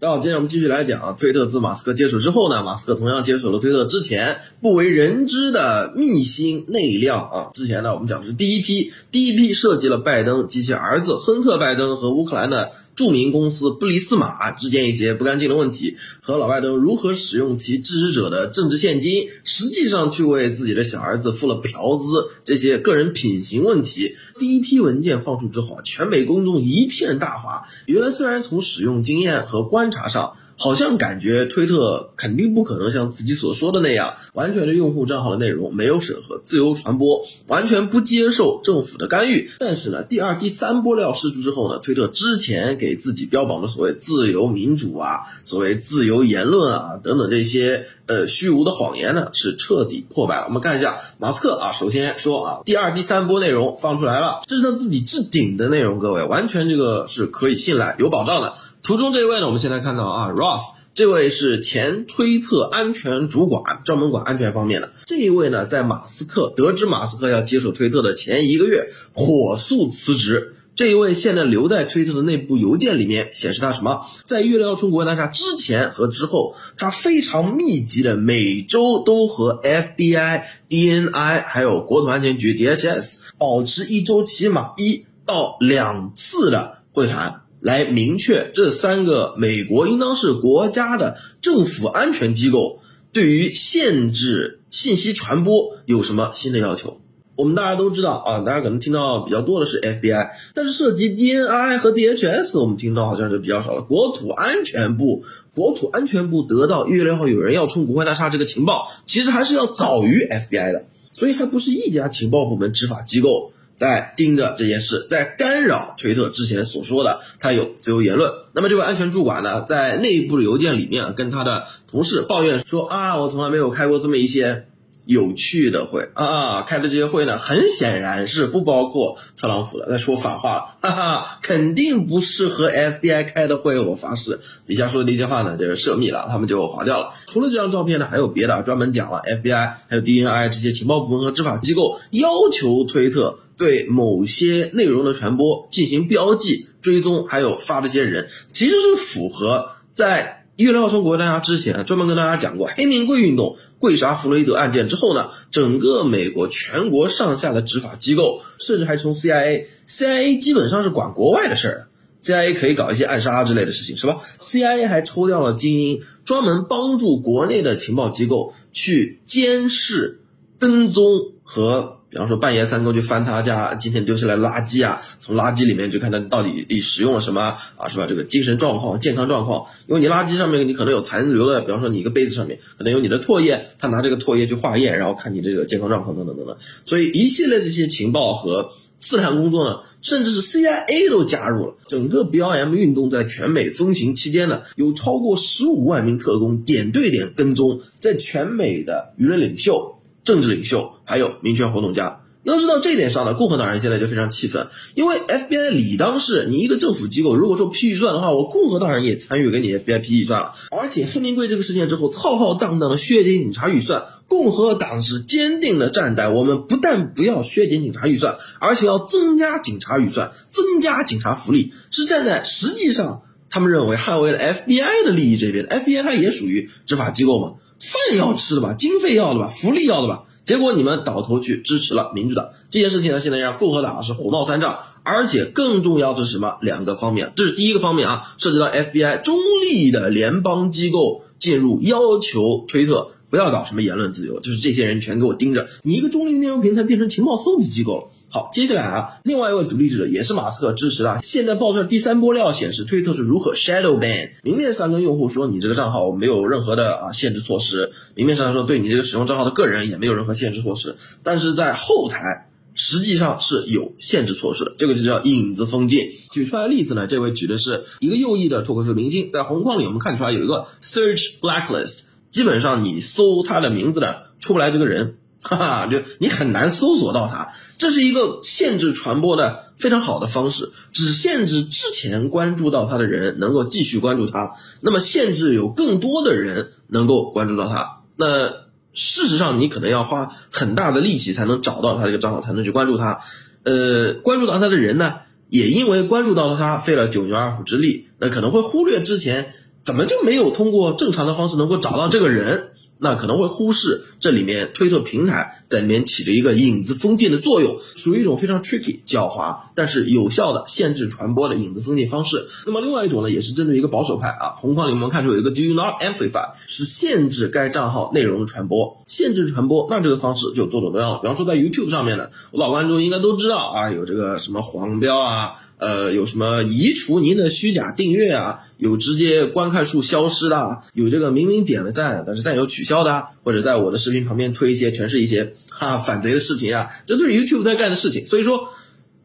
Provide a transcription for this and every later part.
那好，接着我们继续来讲啊，推特自马斯克接手之后呢，马斯克同样接手了推特之前不为人知的秘辛内料啊。之前呢，我们讲的是第一批，第一批涉及了拜登及其儿子亨特·拜登和乌克兰的。著名公司布里斯马之间一些不干净的问题，和老拜登如何使用其支持者的政治现金，实际上去为自己的小儿子付了嫖资，这些个人品行问题，第一批文件放出之后啊，全美公众一片大哗。原来虽然从使用经验和观察上，好像感觉推特肯定不可能像自己所说的那样，完全的用户账号的内容没有审核，自由传播，完全不接受政府的干预。但是呢，第二、第三波料释出之后呢，推特之前给自己标榜的所谓自由民主啊，所谓自由言论啊等等这些呃虚无的谎言呢，是彻底破败了。我们看一下马斯克啊，首先说啊，第二、第三波内容放出来了，这是他自己置顶的内容，各位完全这个是可以信赖、有保障的。图中这一位呢，我们现在看到啊，Ralph 这位是前推特安全主管，专门管安全方面的。这一位呢，在马斯克得知马斯克要接手推特的前一个月，火速辞职。这一位现在留在推特的内部邮件里面显示他什么？在预料出国大厦之前和之后，他非常密集的每周都和 FBI、DNI 还有国土安全局 DHS 保持一周起码一到两次的会谈。来明确这三个美国应当是国家的政府安全机构对于限制信息传播有什么新的要求？我们大家都知道啊，大家可能听到比较多的是 FBI，但是涉及 DNI 和 DHS，我们听到好像就比较少了。国土安全部，国土安全部得到一月六号有人要冲国会大厦这个情报，其实还是要早于 FBI 的，所以还不是一家情报部门执法机构。在盯着这件事，在干扰推特之前所说的他有自由言论。那么这位安全主管呢，在内部的邮件里面跟他的同事抱怨说啊，我从来没有开过这么一些有趣的会啊，开的这些会呢，很显然是不包括特朗普的，在说反话了，哈哈，肯定不是和 FBI 开的会，我发誓。底下说的那些话呢，就是涉密了，他们就划掉了。除了这张照片呢，还有别的，专门讲了 FBI 还有 DNI 这些情报部门和执法机构要求推特。对某些内容的传播进行标记、追踪，还有发这些人，其实是符合在一月六号从国大家之前专门跟大家讲过黑名贵运动、贵杀弗洛伊德案件之后呢，整个美国全国上下的执法机构，甚至还从 CIA，CIA 基本上是管国外的事儿，CIA 可以搞一些暗杀之类的事情，是吧？CIA 还抽调了精英，专门帮助国内的情报机构去监视、跟踪和。比方说半夜三更去翻他家今天丢下来垃圾啊，从垃圾里面去看他到底你使用了什么啊，是吧？这个精神状况、健康状况，因为你垃圾上面你可能有残留的，比方说你一个杯子上面可能有你的唾液，他拿这个唾液去化验，然后看你这个健康状况等等等等。所以一系列这些情报和刺探工作呢，甚至是 CIA 都加入了。整个 BLM 运动在全美风行期间呢，有超过十五万名特工点对点跟踪，在全美的舆论领袖。政治领袖还有民权活动家，要知道这点上呢，共和党人现在就非常气愤，因为 FBI 理当是你一个政府机构，如果说批预算的话，我共和党人也参与给你 FBI 批预算了。而且黑名贵这个事件之后，浩浩荡荡的削减警察预算，共和党是坚定的站在我们不但不要削减警察预算，而且要增加警察预算，增加警察福利，是站在实际上他们认为捍卫了 FBI 的利益这边的。FBI 它也属于执法机构嘛。饭要吃的吧，经费要的吧，福利要的吧，结果你们倒头去支持了民主党这件事情呢，现在让共和党是火冒三丈，而且更重要的是什么？两个方面，这是第一个方面啊，涉及到 FBI 中立的联邦机构进入，要求推特。不要搞什么言论自由，就是这些人全给我盯着。你一个中立内容平台变成情报搜集机构了。好，接下来啊，另外一位独立者也是马斯克支持的。现在爆出来第三波料显示，推特是如何 shadow ban，明面上跟用户说你这个账号没有任何的啊限制措施，明面上说对你这个使用账号的个人也没有任何限制措施，但是在后台实际上是有限制措施的，这个就叫影子封禁。举出来的例子呢，这位举的是一个右翼的脱口秀明星，在红框里我们看出来有一个 search blacklist。基本上你搜他的名字的出不来这个人，哈哈，就你很难搜索到他。这是一个限制传播的非常好的方式，只限制之前关注到他的人能够继续关注他，那么限制有更多的人能够关注到他。那事实上你可能要花很大的力气才能找到他这个账号，才能去关注他。呃，关注到他的人呢，也因为关注到了他费了九牛二虎之力，那可能会忽略之前。怎么就没有通过正常的方式能够找到这个人？那可能会忽视这里面推特平台在里面起着一个影子封禁的作用，属于一种非常 tricky 狡猾，但是有效的限制传播的影子封禁方式。那么另外一种呢，也是针对一个保守派啊，红框里我们看出有一个 Do not amplify，是限制该账号内容的传播，限制传播。那这个方式就多种多样了。比方说在 YouTube 上面呢，我老观众应该都知道啊，有这个什么黄标啊。呃，有什么移除您的虚假订阅啊？有直接观看数消失的，有这个明明点了赞，但是赞有取消的，或者在我的视频旁边推一些全是一些哈反贼的视频啊，这都是 YouTube 在干的事情。所以说，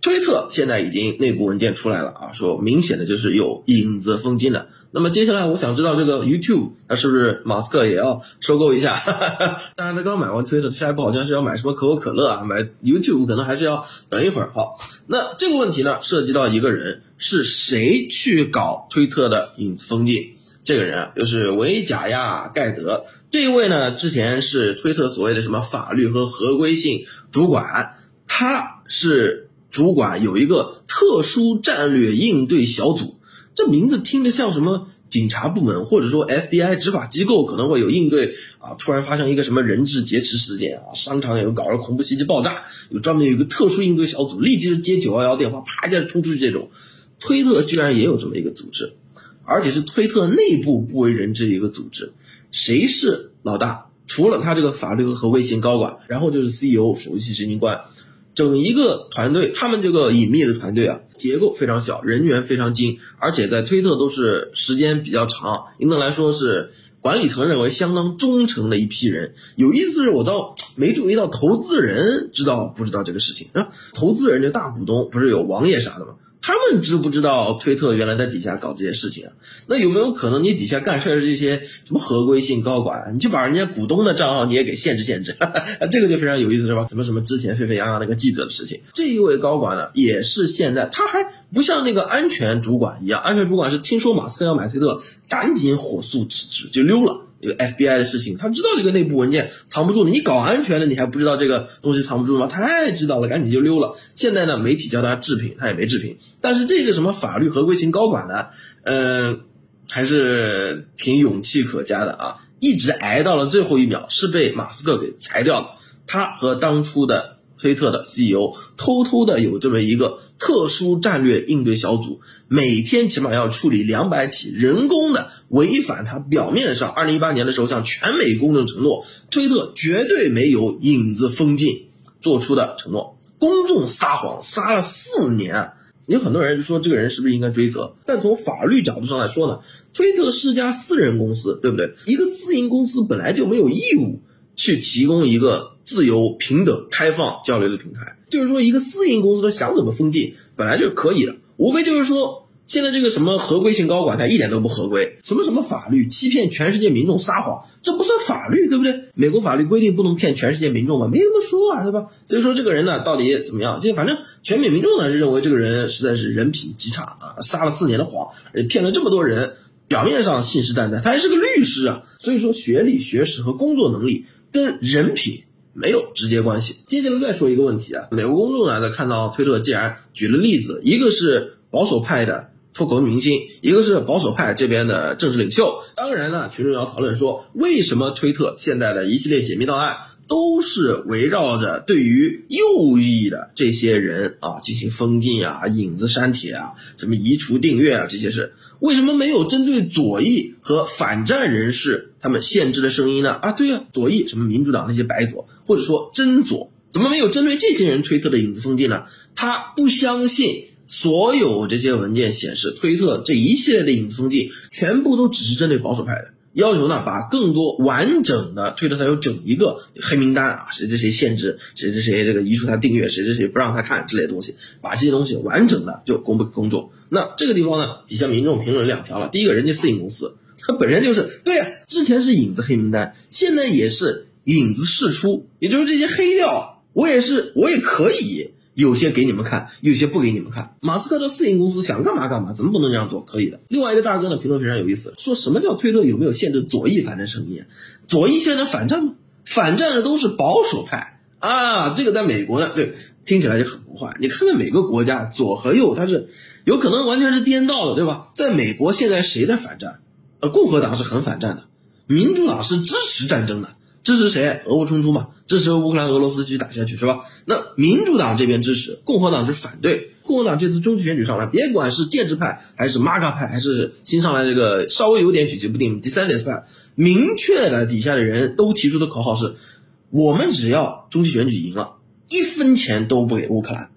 推特现在已经内部文件出来了啊，说明显的就是有影子封禁了。那么接下来我想知道这个 YouTube，它是不是马斯克也要收购一下？当然他刚买完推特，下一步好像是要买什么可口可乐啊，买 YouTube 可能还是要等一会儿。好，那这个问题呢，涉及到一个人，是谁去搞推特的影子封禁？这个人啊，就是维贾亚盖德。这一位呢，之前是推特所谓的什么法律和合规性主管，他是主管有一个特殊战略应对小组。这名字听着像什么警察部门，或者说 FBI 执法机构可能会有应对啊，突然发生一个什么人质劫持事件啊，商场有搞了恐怖袭击爆炸，有专门有一个特殊应对小组，立即就接九幺幺电话，啪一下就冲出去。这种推特居然也有这么一个组织，而且是推特内部不为人知的一个组织。谁是老大？除了他这个法律和微信高管，然后就是 CEO 首席执行官。整一个团队，他们这个隐秘的团队啊，结构非常小，人员非常精，而且在推特都是时间比较长，应该来说是管理层认为相当忠诚的一批人。有意思是，我倒没注意到投资人知道不知道这个事情啊？投资人这大股东不是有王爷啥的吗？他们知不知道推特原来在底下搞这些事情啊？那有没有可能你底下干事的这些什么合规性高管，你就把人家股东的账号你也给限制限制？这个就非常有意思，是吧？什么什么之前沸沸扬扬那个记者的事情，这一位高管呢，也是现在他还不像那个安全主管一样，安全主管是听说马斯克要买推特，赶紧火速辞职就溜了。这个 FBI 的事情，他知道这个内部文件藏不住的。你搞安全的，你还不知道这个东西藏不住吗？太知道了，赶紧就溜了。现在呢，媒体叫他置评，他也没置评。但是这个什么法律合规型高管呢，嗯，还是挺勇气可嘉的啊！一直挨到了最后一秒，是被马斯克给裁掉了。他和当初的。推特的 CEO 偷偷的有这么一个特殊战略应对小组，每天起码要处理两百起人工的违反他表面上二零一八年的时候向全美公众承诺，推特绝对没有影子封禁做出的承诺，公众撒谎撒了四年。有很多人就说这个人是不是应该追责？但从法律角度上来说呢，推特是家私人公司，对不对？一个私营公司本来就没有义务。去提供一个自由、平等、开放交流的平台，就是说，一个私营公司他想怎么封禁，本来就是可以的。无非就是说，现在这个什么合规性高管他一点都不合规，什么什么法律欺骗全世界民众撒谎，这不算法律，对不对？美国法律规定不能骗全世界民众吗？没这么说啊，对吧？所以说这个人呢，到底怎么样？现在反正全美民众呢是认为这个人实在是人品极差啊，撒了四年的谎，骗了这么多人，表面上信誓旦旦，他还是个律师啊。所以说，学历、学识和工作能力。跟人品没有直接关系。接下来再说一个问题啊，美国公众呢在看到推特竟然举了例子，一个是保守派的脱口明星，一个是保守派这边的政治领袖，当然呢，群众要讨论说，为什么推特现在的一系列解密档案都是围绕着对于右翼的这些人啊进行封禁啊、影子删帖啊、什么移除订阅啊这些事？为什么没有针对左翼和反战人士他们限制的声音呢？啊，对呀，左翼什么民主党那些白左，或者说真左，怎么没有针对这些人推特的影子封禁呢？他不相信所有这些文件显示，推特这一系列的影子封禁全部都只是针对保守派的。要求呢，把更多完整的推特它有整一个黑名单啊，谁谁谁限制，谁谁谁这个移除他订阅，谁谁谁不让他看之类的东西，把这些东西完整的就公布公众。那这个地方呢，底下民众评论两条了。第一个，人家私营公司，它本身就是对呀，之前是影子黑名单，现在也是影子释出，也就是这些黑料，我也是，我也可以。有些给你们看，有些不给你们看。马斯克的私营公司想干嘛干嘛，怎么不能这样做？可以的。另外一个大哥呢，评论非常有意思，说什么叫推特有没有限制左翼反战声音？左翼现在反战吗？反战的都是保守派啊！这个在美国呢，对，听起来就很不坏。你看看每个国家左和右，它是有可能完全是颠倒的，对吧？在美国现在谁在反战？呃，共和党是很反战的，民主党是支持战争的，支持谁？俄乌冲突嘛，支持乌克兰、俄罗斯继续打下去，是吧？那民主党这边支持，共和党是反对。共和党这次中期选举上来，别管是建制派，还是 MAGA 派，还是新上来这个稍微有点举棋不定 DeSantis 派，明确的底下的人都提出的口号是：我们只要中期选举赢了，一分钱都不给乌克兰。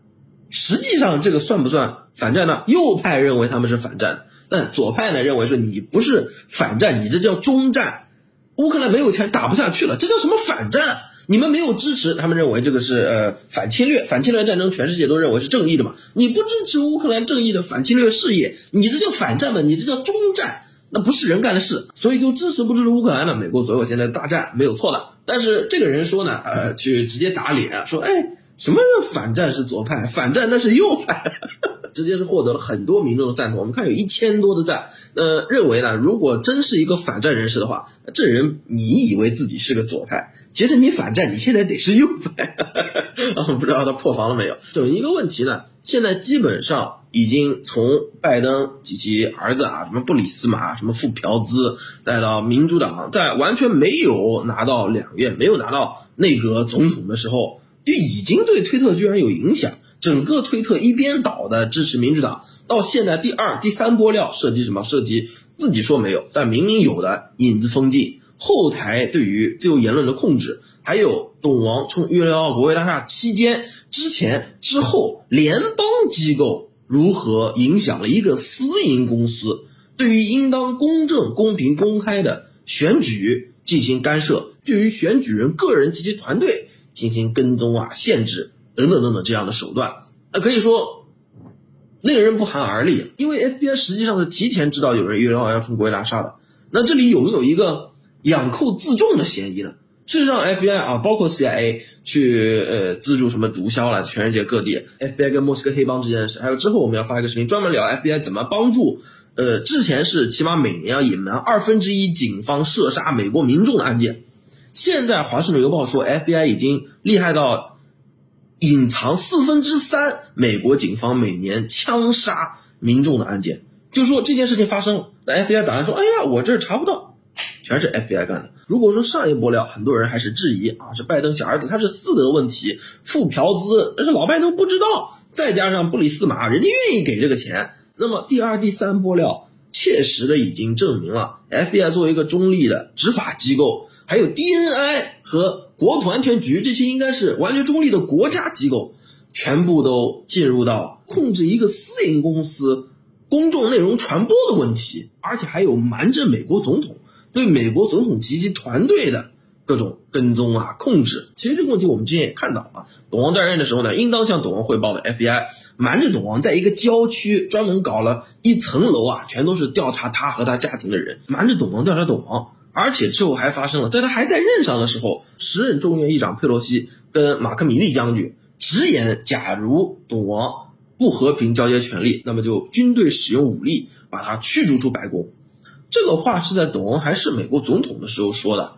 实际上这个算不算反战呢？右派认为他们是反战，但左派呢认为说你不是反战，你这叫中战。乌克兰没有钱打不下去了，这叫什么反战？你们没有支持，他们认为这个是呃反侵略，反侵略战争，全世界都认为是正义的嘛？你不支持乌克兰正义的反侵略事业，你这叫反战吗？你这叫中战，那不是人干的事。所以就支持不支持乌克兰呢？美国左右现在大战没有错的，但是这个人说呢，呃，去直接打脸，说哎，什么反战是左派，反战那是右派，直接是获得了很多民众的赞同。我们看有一千多的赞，呃，认为呢，如果真是一个反战人士的话，这人你以为自己是个左派？其实你反战，你现在得是右派啊！不知道他破防了没有？整一个问题呢，现在基本上已经从拜登及其儿子啊，什么布里斯马，什么富朴兹，再到民主党，在完全没有拿到两院、没有拿到内阁总统的时候，就已经对推特居然有影响。整个推特一边倒的支持民主党，到现在第二、第三波料涉及什么？涉及自己说没有，但明明有的影子封禁。后台对于自由言论的控制，还有董王冲月六号国会大厦期间、之前、之后，联邦机构如何影响了一个私营公司对于应当公正、公平、公开的选举进行干涉，对于选举人个人及其团队进行跟踪啊、限制等等等等这样的手段，那可以说令人不寒而栗。因为 FBI 实际上是提前知道有人月六号要冲国会大厦的，那这里有没有一个？养寇自重的嫌疑呢？事实上，FBI 啊，包括 CIA 去呃资助什么毒枭了，全世界各地，FBI 跟墨西哥黑帮之间的事，还有之后我们要发一个视频专门聊 FBI 怎么帮助，呃，之前是起码每年要隐瞒二分之一警方射杀美国民众的案件，现在华盛顿邮报说 FBI 已经厉害到隐藏四分之三美国警方每年枪杀民众的案件，就说这件事情发生了，那 FBI 答案说，哎呀，我这查不到。全是 FBI 干的。如果说上一波料，很多人还是质疑啊，是拜登小儿子，他是私德问题，富嫖资，但是老拜登不知道。再加上布里斯马，人家愿意给这个钱。那么第二、第三波料，切实的已经证明了，FBI 作为一个中立的执法机构，还有 DNI 和国土安全局这些应该是完全中立的国家机构，全部都进入到控制一个私营公司公众内容传播的问题，而且还有瞒着美国总统。对美国总统及其团队的各种跟踪啊、控制，其实这个问题我们之前也看到啊。董王在任的时候呢，应当向董王汇报的 FBI 瞒着董王，在一个郊区专门搞了一层楼啊，全都是调查他和他家庭的人，瞒着董王调查董王。而且之后还发生了，在他还在任上的时候，时任众议院议长佩洛西跟马克米利将军直言，假如董王不和平交接权力，那么就军队使用武力把他驱逐出白宫。这个话是在董王还是美国总统的时候说的，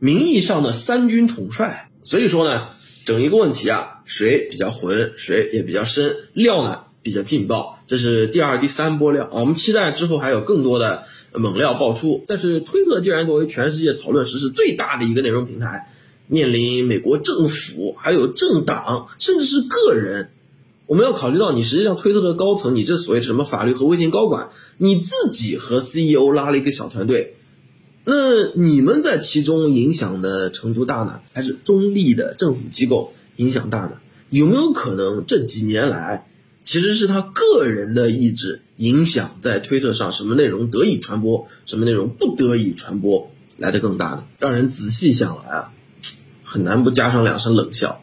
名义上的三军统帅。所以说呢，整一个问题啊，水比较浑，水也比较深，料呢比较劲爆。这是第二、第三波料啊，我们期待之后还有更多的猛料爆出。但是推特竟然作为全世界讨论时事最大的一个内容平台，面临美国政府、还有政党，甚至是个人。我们要考虑到，你实际上推特的高层，你这所谓什么法律和微信高管，你自己和 CEO 拉了一个小团队，那你们在其中影响的程度大呢，还是中立的政府机构影响大呢？有没有可能这几年来，其实是他个人的意志影响在推特上什么内容得以传播，什么内容不得以传播来的更大的？让人仔细想来啊，很难不加上两声冷笑。